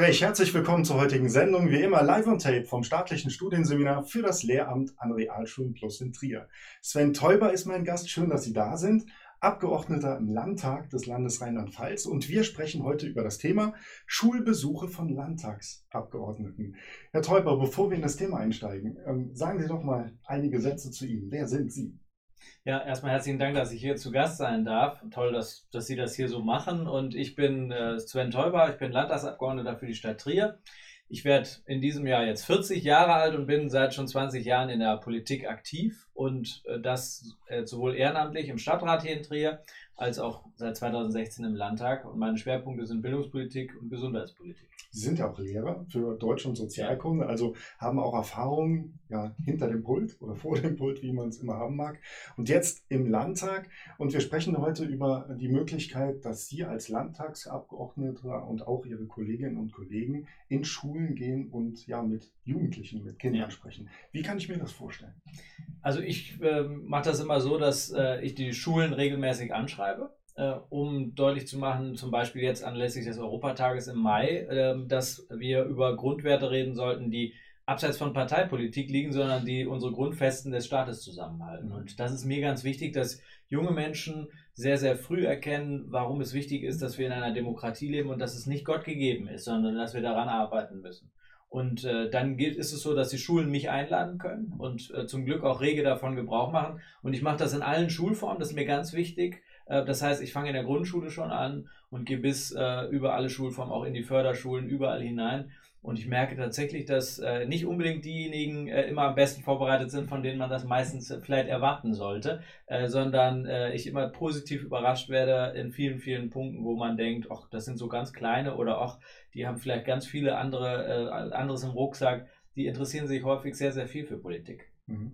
Gespräch. Herzlich willkommen zur heutigen Sendung. Wie immer live on tape vom staatlichen Studienseminar für das Lehramt an Realschulen Plus in Trier. Sven Teuber ist mein Gast. Schön, dass Sie da sind. Abgeordneter im Landtag des Landes Rheinland-Pfalz. Und wir sprechen heute über das Thema Schulbesuche von Landtagsabgeordneten. Herr Teuber, bevor wir in das Thema einsteigen, ähm, sagen Sie doch mal einige Sätze zu Ihnen. Wer sind Sie? Ja, erstmal herzlichen Dank, dass ich hier zu Gast sein darf. Toll, dass, dass Sie das hier so machen. Und ich bin äh, Sven Teuber, ich bin Landtagsabgeordneter für die Stadt Trier. Ich werde in diesem Jahr jetzt 40 Jahre alt und bin seit schon 20 Jahren in der Politik aktiv und äh, das äh, sowohl ehrenamtlich im Stadtrat hier in Trier als auch seit 2016 im Landtag. Und meine Schwerpunkte sind Bildungspolitik und Gesundheitspolitik. Sie sind ja auch Lehrer für Deutsch und Sozialkunde, also haben auch Erfahrungen ja, hinter dem Pult oder vor dem Pult, wie man es immer haben mag. Und jetzt im Landtag. Und wir sprechen heute über die Möglichkeit, dass Sie als Landtagsabgeordneter und auch Ihre Kolleginnen und Kollegen in Schulen gehen und ja mit Jugendlichen, mit Kindern ja. sprechen. Wie kann ich mir das vorstellen? Also ich äh, mache das immer so, dass äh, ich die Schulen regelmäßig anschreibe äh, um deutlich zu machen, zum Beispiel jetzt anlässlich des Europatages im Mai, äh, dass wir über Grundwerte reden sollten, die abseits von Parteipolitik liegen, sondern die unsere Grundfesten des Staates zusammenhalten. Und das ist mir ganz wichtig, dass junge Menschen sehr, sehr früh erkennen, warum es wichtig ist, dass wir in einer Demokratie leben und dass es nicht Gott gegeben ist, sondern dass wir daran arbeiten müssen. Und äh, dann gilt, ist es so, dass die Schulen mich einladen können und äh, zum Glück auch rege davon Gebrauch machen. Und ich mache das in allen Schulformen, das ist mir ganz wichtig. Äh, das heißt, ich fange in der Grundschule schon an und gehe bis äh, über alle Schulformen, auch in die Förderschulen, überall hinein. Und ich merke tatsächlich, dass äh, nicht unbedingt diejenigen äh, immer am besten vorbereitet sind, von denen man das meistens äh, vielleicht erwarten sollte, äh, sondern ich immer positiv überrascht werde in vielen, vielen Punkten, wo man denkt, ach, das sind so ganz kleine oder auch, die haben vielleicht ganz viele andere, anderes im Rucksack. Die interessieren sich häufig sehr, sehr viel für Politik. Mhm.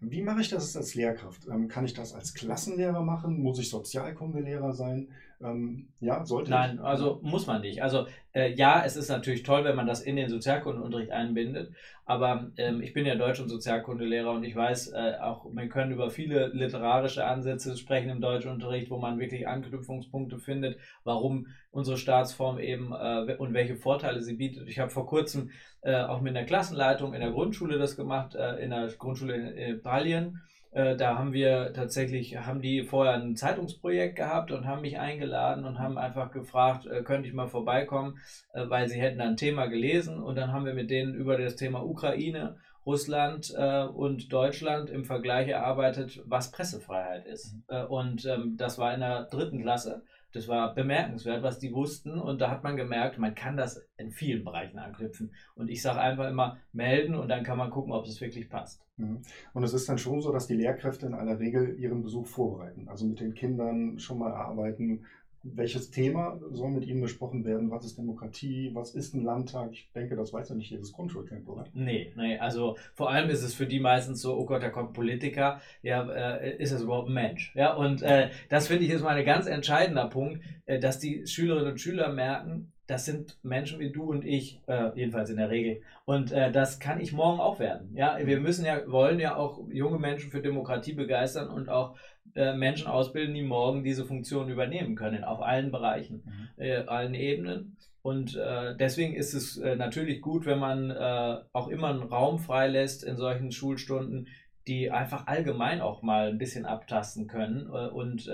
Wie mache ich das als Lehrkraft? Ähm, kann ich das als Klassenlehrer machen? Muss ich Sozialkundelehrer sein? Ähm, ja, sollte Nein, ich? also muss man nicht. Also äh, ja, es ist natürlich toll, wenn man das in den Sozialkundenunterricht einbindet, aber ähm, ich bin ja Deutsch- und Sozialkundelehrer und ich weiß äh, auch, wir können über viele literarische Ansätze sprechen im Deutschunterricht, wo man wirklich Anknüpfungspunkte findet, warum unsere Staatsform eben äh, und welche Vorteile sie bietet. Ich habe vor kurzem äh, auch mit einer Klassenleitung in der Grundschule das gemacht, äh, in der Grundschule in, Italien da haben wir tatsächlich, haben die vorher ein Zeitungsprojekt gehabt und haben mich eingeladen und haben einfach gefragt, äh, könnte ich mal vorbeikommen, äh, weil sie hätten ein Thema gelesen und dann haben wir mit denen über das Thema Ukraine, Russland und Deutschland im Vergleich erarbeitet, was Pressefreiheit ist. Mhm. und ähm, das war in der dritten Klasse das war bemerkenswert, was die wussten. Und da hat man gemerkt, man kann das in vielen Bereichen anknüpfen. Und ich sage einfach immer melden und dann kann man gucken, ob es wirklich passt. Mhm. Und es ist dann schon so, dass die Lehrkräfte in aller Regel ihren Besuch vorbereiten. Also mit den Kindern schon mal arbeiten, welches Thema soll mit Ihnen besprochen werden? Was ist Demokratie? Was ist ein Landtag? Ich denke, das weiß ja nicht jedes Grundschulkind, oder? Nee, nee, also vor allem ist es für die meistens so, oh Gott, da kommt Politiker, ja, äh, ist das überhaupt ein Mensch? Ja, und äh, das finde ich ist mal ein ganz entscheidender Punkt, äh, dass die Schülerinnen und Schüler merken, das sind Menschen wie du und ich, äh, jedenfalls in der Regel. Und äh, das kann ich morgen auch werden. Ja, wir müssen ja, wollen ja auch junge Menschen für Demokratie begeistern und auch äh, Menschen ausbilden, die morgen diese Funktion übernehmen können, auf allen Bereichen, mhm. äh, allen Ebenen. Und äh, deswegen ist es äh, natürlich gut, wenn man äh, auch immer einen Raum freilässt in solchen Schulstunden, die einfach allgemein auch mal ein bisschen abtasten können äh, und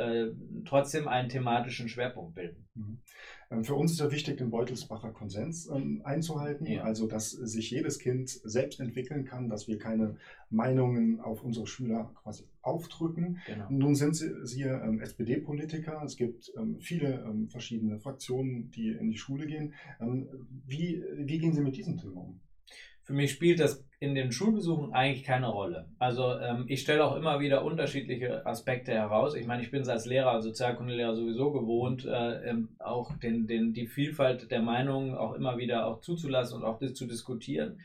trotzdem einen thematischen Schwerpunkt bilden. Mhm. Ähm, für uns ist ja wichtig, den Beutelsbacher Konsens ähm, einzuhalten, ja. also dass sich jedes Kind selbst entwickeln kann, dass wir keine Meinungen auf unsere Schüler quasi aufdrücken. Genau. Nun sind Sie, Sie ähm, SPD-Politiker, es gibt viele verschiedene Fraktionen, die in die Schule gehen. Wie, wie gehen Sie mit diesem Thema um? Für mich spielt das in den Schulbesuchen eigentlich keine Rolle. Also ähm, ich stelle auch immer wieder unterschiedliche Aspekte heraus. Ich meine, ich bin es als Lehrer, als Sozialkundelehrer sowieso gewohnt, äh, ähm, auch den, den, die Vielfalt der Meinungen auch immer wieder auch zuzulassen und auch zu diskutieren.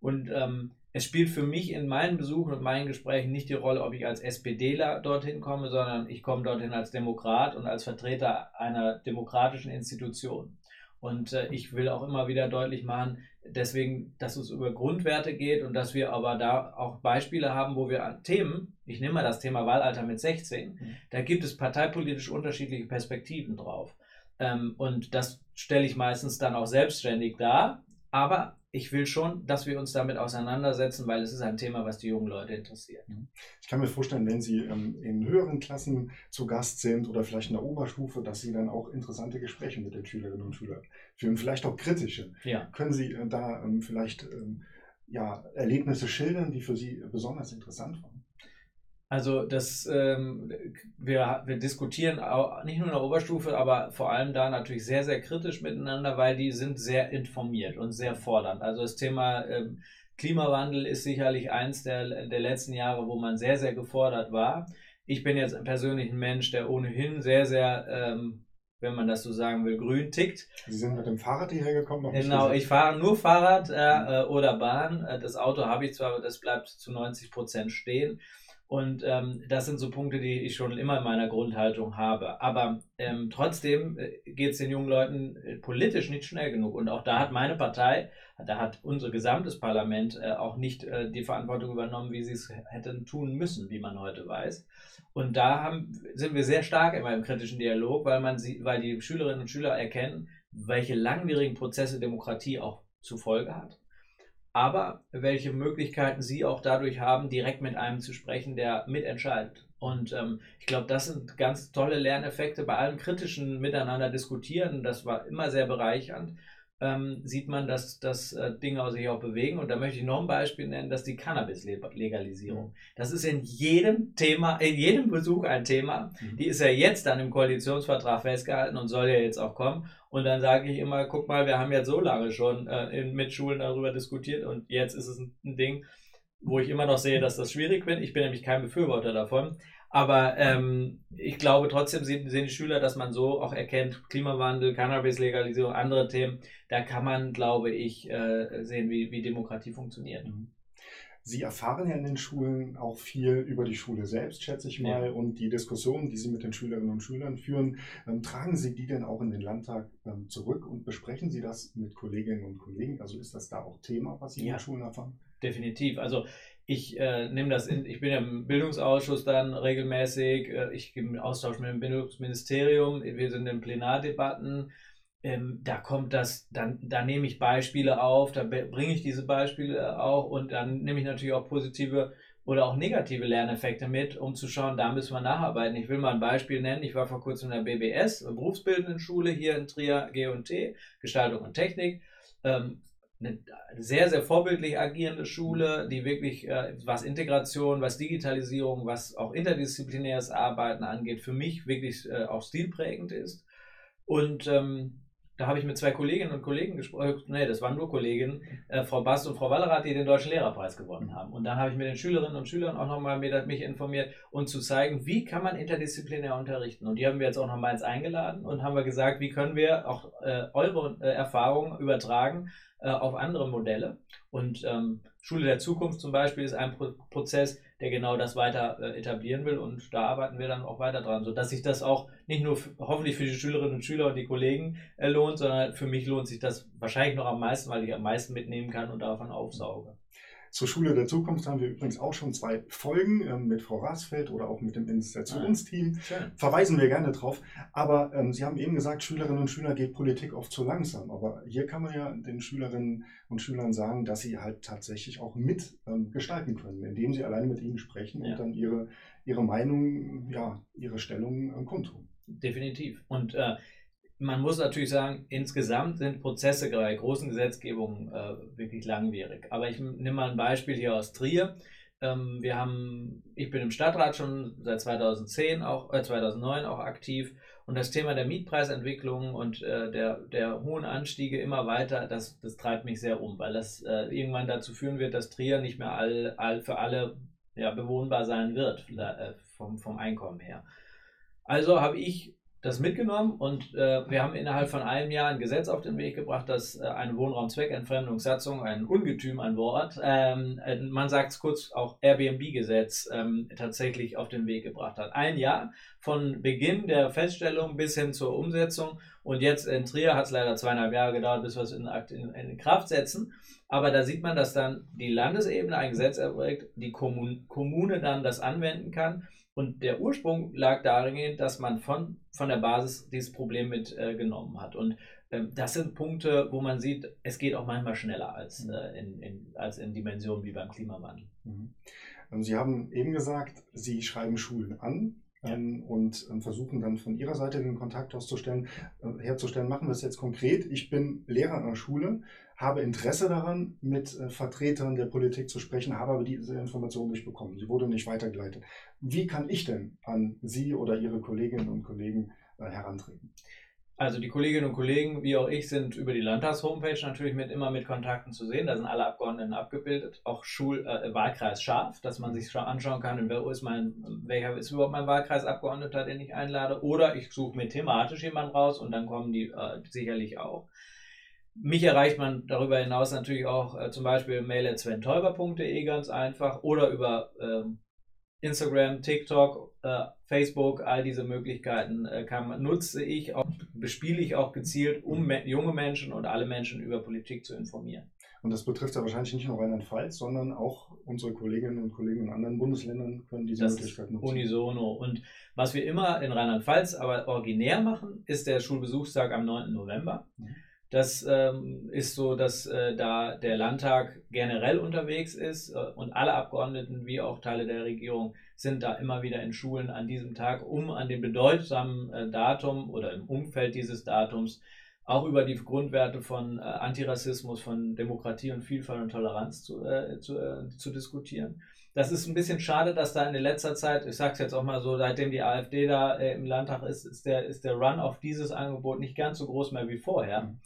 Und ähm, es spielt für mich in meinen Besuchen und meinen Gesprächen nicht die Rolle, ob ich als SPDler dorthin komme, sondern ich komme dorthin als Demokrat und als Vertreter einer demokratischen Institution. Und äh, ich will auch immer wieder deutlich machen, deswegen, dass es über Grundwerte geht und dass wir aber da auch Beispiele haben, wo wir an Themen, ich nehme mal das Thema Wahlalter mit 16, mhm. da gibt es parteipolitisch unterschiedliche Perspektiven drauf. Ähm, und das stelle ich meistens dann auch selbstständig dar. Aber ich will schon, dass wir uns damit auseinandersetzen, weil es ist ein Thema, was die jungen Leute interessiert. Mhm. Ich kann mir vorstellen, wenn Sie ähm, in höheren Klassen zu Gast sind oder vielleicht in der Oberstufe, dass Sie dann auch interessante Gespräche mit den Schülerinnen und Schülern führen, vielleicht auch kritische. Ja. Können Sie äh, da ähm, vielleicht ähm, ja, Erlebnisse schildern, die für Sie besonders interessant waren? Also das, ähm, wir, wir diskutieren auch nicht nur in der Oberstufe, aber vor allem da natürlich sehr, sehr kritisch miteinander, weil die sind sehr informiert und sehr fordernd. Also das Thema ähm, Klimawandel ist sicherlich eins der, der letzten Jahre, wo man sehr, sehr gefordert war. Ich bin jetzt persönlich ein Mensch, der ohnehin sehr, sehr, ähm, wenn man das so sagen will, grün tickt. Sie sind mit dem Fahrrad hierher gekommen? Noch genau, ich fahre nur Fahrrad äh, oder Bahn. Äh, das Auto habe ich zwar, aber das bleibt zu 90 Prozent stehen. Und ähm, das sind so Punkte, die ich schon immer in meiner Grundhaltung habe. Aber ähm, trotzdem äh, geht es den jungen Leuten äh, politisch nicht schnell genug. Und auch da hat meine Partei, da hat unser gesamtes Parlament äh, auch nicht äh, die Verantwortung übernommen, wie sie es hätten tun müssen, wie man heute weiß. Und da haben, sind wir sehr stark immer im kritischen Dialog, weil, man sie, weil die Schülerinnen und Schüler erkennen, welche langwierigen Prozesse Demokratie auch zur Folge hat aber welche Möglichkeiten sie auch dadurch haben, direkt mit einem zu sprechen, der mitentscheidet. Und ähm, ich glaube, das sind ganz tolle Lerneffekte bei allem kritischen Miteinander diskutieren. Das war immer sehr bereichernd ähm, sieht man, dass, dass äh, Dinge sich auch bewegen. Und da möchte ich noch ein Beispiel nennen, dass die Cannabis-Legalisierung. Mhm. Das ist in jedem Thema, in jedem Besuch ein Thema. Mhm. Die ist ja jetzt dann im Koalitionsvertrag festgehalten und soll ja jetzt auch kommen. Und dann sage ich immer, guck mal, wir haben jetzt so lange schon äh, in, mit Schulen darüber diskutiert und jetzt ist es ein, ein Ding, wo ich immer noch sehe, dass das schwierig wird. Ich bin nämlich kein Befürworter davon. Aber ähm, ich glaube trotzdem sehen, sehen, die Schüler, dass man so auch erkennt, Klimawandel, Cannabis-Legalisierung, andere Themen, da kann man, glaube ich, äh, sehen, wie, wie Demokratie funktioniert. Mhm. Sie erfahren ja in den Schulen auch viel über die Schule selbst, schätze ich mal, ja. und die Diskussionen, die Sie mit den Schülerinnen und Schülern führen, ähm, tragen Sie die denn auch in den Landtag ähm, zurück und besprechen Sie das mit Kolleginnen und Kollegen? Also ist das da auch Thema, was Sie ja. in den Schulen erfahren? Definitiv. Also ich äh, nehme das in, ich bin ja im Bildungsausschuss dann regelmäßig, äh, ich gehe im Austausch mit dem Bildungsministerium, wir sind in Plenardebatten, ähm, da kommt das, dann, da nehme ich Beispiele auf, da bringe ich diese Beispiele auch und dann nehme ich natürlich auch positive oder auch negative Lerneffekte mit, um zu schauen, da müssen wir nacharbeiten. Ich will mal ein Beispiel nennen. Ich war vor kurzem in der BBS, Berufsbildenden Schule hier in Trier, G&T, Gestaltung und Technik. Ähm, eine sehr, sehr vorbildlich agierende Schule, die wirklich, äh, was Integration, was Digitalisierung, was auch interdisziplinäres Arbeiten angeht, für mich wirklich äh, auch stilprägend ist. Und ähm, da habe ich mit zwei Kolleginnen und Kollegen gesprochen, äh, nee, das waren nur Kolleginnen, äh, Frau Bast und Frau Wallerath, die den Deutschen Lehrerpreis gewonnen haben. Und dann habe ich mit den Schülerinnen und Schülern auch nochmal mich informiert und zu zeigen, wie kann man interdisziplinär unterrichten. Und die haben wir jetzt auch nochmal ins eingeladen und haben wir gesagt, wie können wir auch äh, eure äh, Erfahrungen übertragen äh, auf andere Modelle. Und ähm, Schule der Zukunft zum Beispiel ist ein Pro Prozess, der genau das weiter äh, etablieren will. Und da arbeiten wir dann auch weiter dran, sodass sich das auch nicht nur hoffentlich für die Schülerinnen und Schüler und die Kollegen äh, lohnt, sondern für mich lohnt sich das wahrscheinlich noch am meisten, weil ich am meisten mitnehmen kann und davon aufsauge. Zur Schule der Zukunft haben wir übrigens auch schon zwei Folgen ähm, mit Frau Rasfeld oder auch mit dem Investitionsteam. Ah, Verweisen wir gerne drauf. Aber ähm, Sie haben eben gesagt, Schülerinnen und Schüler geht Politik oft zu langsam. Aber hier kann man ja den Schülerinnen und Schülern sagen, dass sie halt tatsächlich auch mit ähm, gestalten können, indem sie alleine mit ihnen sprechen ja. und dann ihre, ihre Meinung, ja, ihre Stellung äh, kundtun. Definitiv. Und äh, man muss natürlich sagen, insgesamt sind Prozesse bei großen Gesetzgebungen äh, wirklich langwierig. Aber ich nehme mal ein Beispiel hier aus Trier. Ähm, wir haben, ich bin im Stadtrat schon seit 2010 auch, äh, 2009 auch aktiv und das Thema der Mietpreisentwicklung und äh, der, der hohen Anstiege immer weiter, das, das treibt mich sehr um, weil das äh, irgendwann dazu führen wird, dass Trier nicht mehr all, all für alle ja, bewohnbar sein wird äh, vom, vom Einkommen her. Also habe ich das mitgenommen und äh, wir haben innerhalb von einem Jahr ein Gesetz auf den Weg gebracht, das äh, eine Wohnraumzweckentfremdungssatzung, ein Ungetüm an Wort, ähm, äh, man sagt es kurz auch Airbnb-Gesetz, ähm, tatsächlich auf den Weg gebracht hat. Ein Jahr von Beginn der Feststellung bis hin zur Umsetzung Und jetzt in Trier hat es leider zweieinhalb Jahre gedauert, bis wir es in, in, in, Kraft setzen. Aber da sieht man, dass dann die Landesebene ein Gesetz erwirkt, die Kommun Kommune dann das anwenden kann. Und der Ursprung lag darin, dass man von, von der Basis dieses Problem mitgenommen äh, hat. Und ähm, das sind Punkte, wo man sieht, es geht auch manchmal schneller als, mhm. äh, in, in, als in Dimensionen wie beim Klimawandel. Mhm. Ähm, Sie haben eben gesagt, Sie schreiben Schulen an. Ja. Ähm, und ähm, versuchen dann von Ihrer Seite den Kontakt auszustellen, äh, herzustellen. Machen wir es jetzt konkret. Ich bin Lehrer an der Schule, habe Interesse daran, mit äh, Vertretern der Politik zu sprechen, habe aber diese Information nicht bekommen. Sie wurde nicht weitergeleitet. Wie kann ich denn an Sie oder Ihre Kolleginnen und Kollegen äh, herantreten? Also die Kolleginnen und Kollegen, wie auch ich, sind über die Landtags-Homepage natürlich mit, immer mit Kontakten zu sehen. Da sind alle Abgeordneten abgebildet. Auch Schul äh, Wahlkreis scharf, dass man sich anschauen kann, wer ist mein, welcher ist überhaupt mein Wahlkreisabgeordneter, den ich einlade. Oder ich suche mir thematisch jemanden raus und dann kommen die äh, sicherlich auch. Mich erreicht man darüber hinaus natürlich auch äh, zum Beispiel mail.sventäuber.de ganz einfach oder über ähm, Instagram, TikTok, äh, Facebook, all diese Möglichkeiten äh, kann, nutze ich, auch, bespiele ich auch gezielt, um me junge Menschen und alle Menschen über Politik zu informieren. Und das betrifft ja wahrscheinlich nicht nur Rheinland-Pfalz, sondern auch unsere Kolleginnen und Kollegen in anderen Bundesländern können diese das Möglichkeit nutzen. Unisono. Und was wir immer in Rheinland-Pfalz aber originär machen, ist der Schulbesuchstag am 9. November. Mhm. Das ähm, ist so, dass äh, da der Landtag generell unterwegs ist äh, und alle Abgeordneten wie auch Teile der Regierung sind da immer wieder in Schulen an diesem Tag, um an dem bedeutsamen äh, Datum oder im Umfeld dieses Datums auch über die Grundwerte von äh, Antirassismus, von Demokratie und Vielfalt und Toleranz zu, äh, zu, äh, zu diskutieren. Das ist ein bisschen schade, dass da in letzter Zeit, ich sage es jetzt auch mal so, seitdem die AfD da äh, im Landtag ist, ist der, ist der Run auf dieses Angebot nicht ganz so groß mehr wie vorher. Mhm.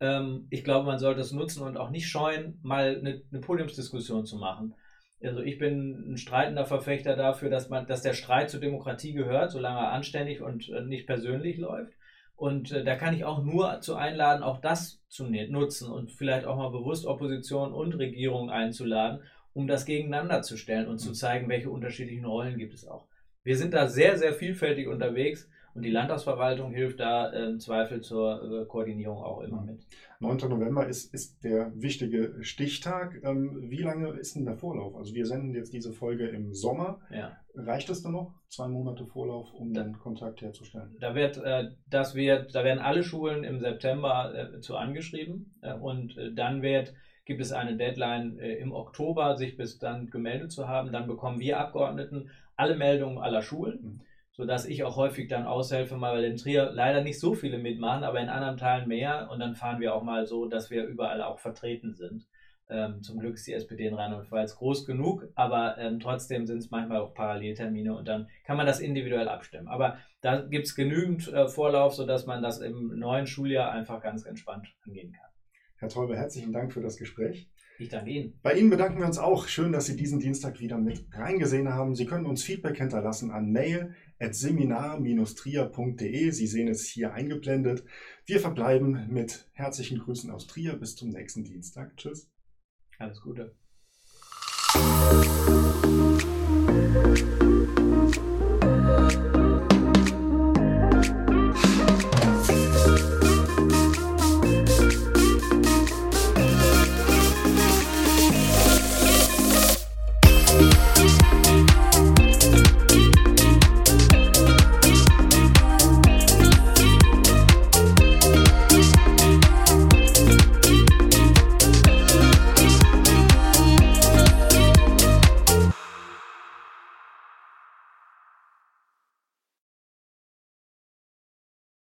Ähm, ich glaube, man sollte es nutzen und auch nicht scheuen, mal eine, eine Podiumsdiskussion zu machen. Also ich bin ein streitender Verfechter dafür, dass man, dass der Streit zur Demokratie gehört, solange er anständig und äh, nicht persönlich läuft. Und äh, da kann ich auch nur zu einladen, auch das zu nutzen und vielleicht auch mal bewusst Opposition und Regierung einzuladen, um das gegeneinander zu stellen und zu mhm. zeigen, welche unterschiedlichen Rollen gibt es auch. Wir sind da sehr, sehr vielfältig unterwegs und die Landtagsverwaltung hilft da im Zweifel zur äh, Koordinierung auch immer mit. 9. November ist, ist der wichtige Stichtag. Ähm, wie lange ist denn der Vorlauf? Also wir senden jetzt diese Folge im Sommer. Ja. Reicht es dann noch? Zwei Monate Vorlauf, um dann Kontakt herzustellen? Da wird, äh, das wird, da werden alle Schulen im September äh, zu angeschrieben äh, und äh, dann wird gibt es eine Deadline äh, im Oktober, sich bis dann gemeldet zu haben. Dann bekommen wir Abgeordneten alle Meldungen aller Schulen. Mhm sodass ich auch häufig dann aushelfe, mal weil in Trier leider nicht so viele mitmachen, aber in anderen Teilen mehr. Und dann fahren wir auch mal so, dass wir überall auch vertreten sind. Ähm, zum Glück ist die SPD in Rheinland-Pfalz groß genug, aber ähm, trotzdem sind es manchmal auch Paralleltermine und dann kann man das individuell abstimmen. Aber da gibt es genügend äh, Vorlauf, sodass man das im neuen Schuljahr einfach ganz entspannt angehen kann. Herr Tolbe, herzlichen Dank für das Gespräch. Ich danke Ihnen. Bei Ihnen bedanken wir uns auch. Schön, dass Sie diesen Dienstag wieder mit reingesehen haben. Sie können uns Feedback hinterlassen an mail.seminar-trier.de. Sie sehen es hier eingeblendet. Wir verbleiben mit herzlichen Grüßen aus Trier. Bis zum nächsten Dienstag. Tschüss. Alles Gute.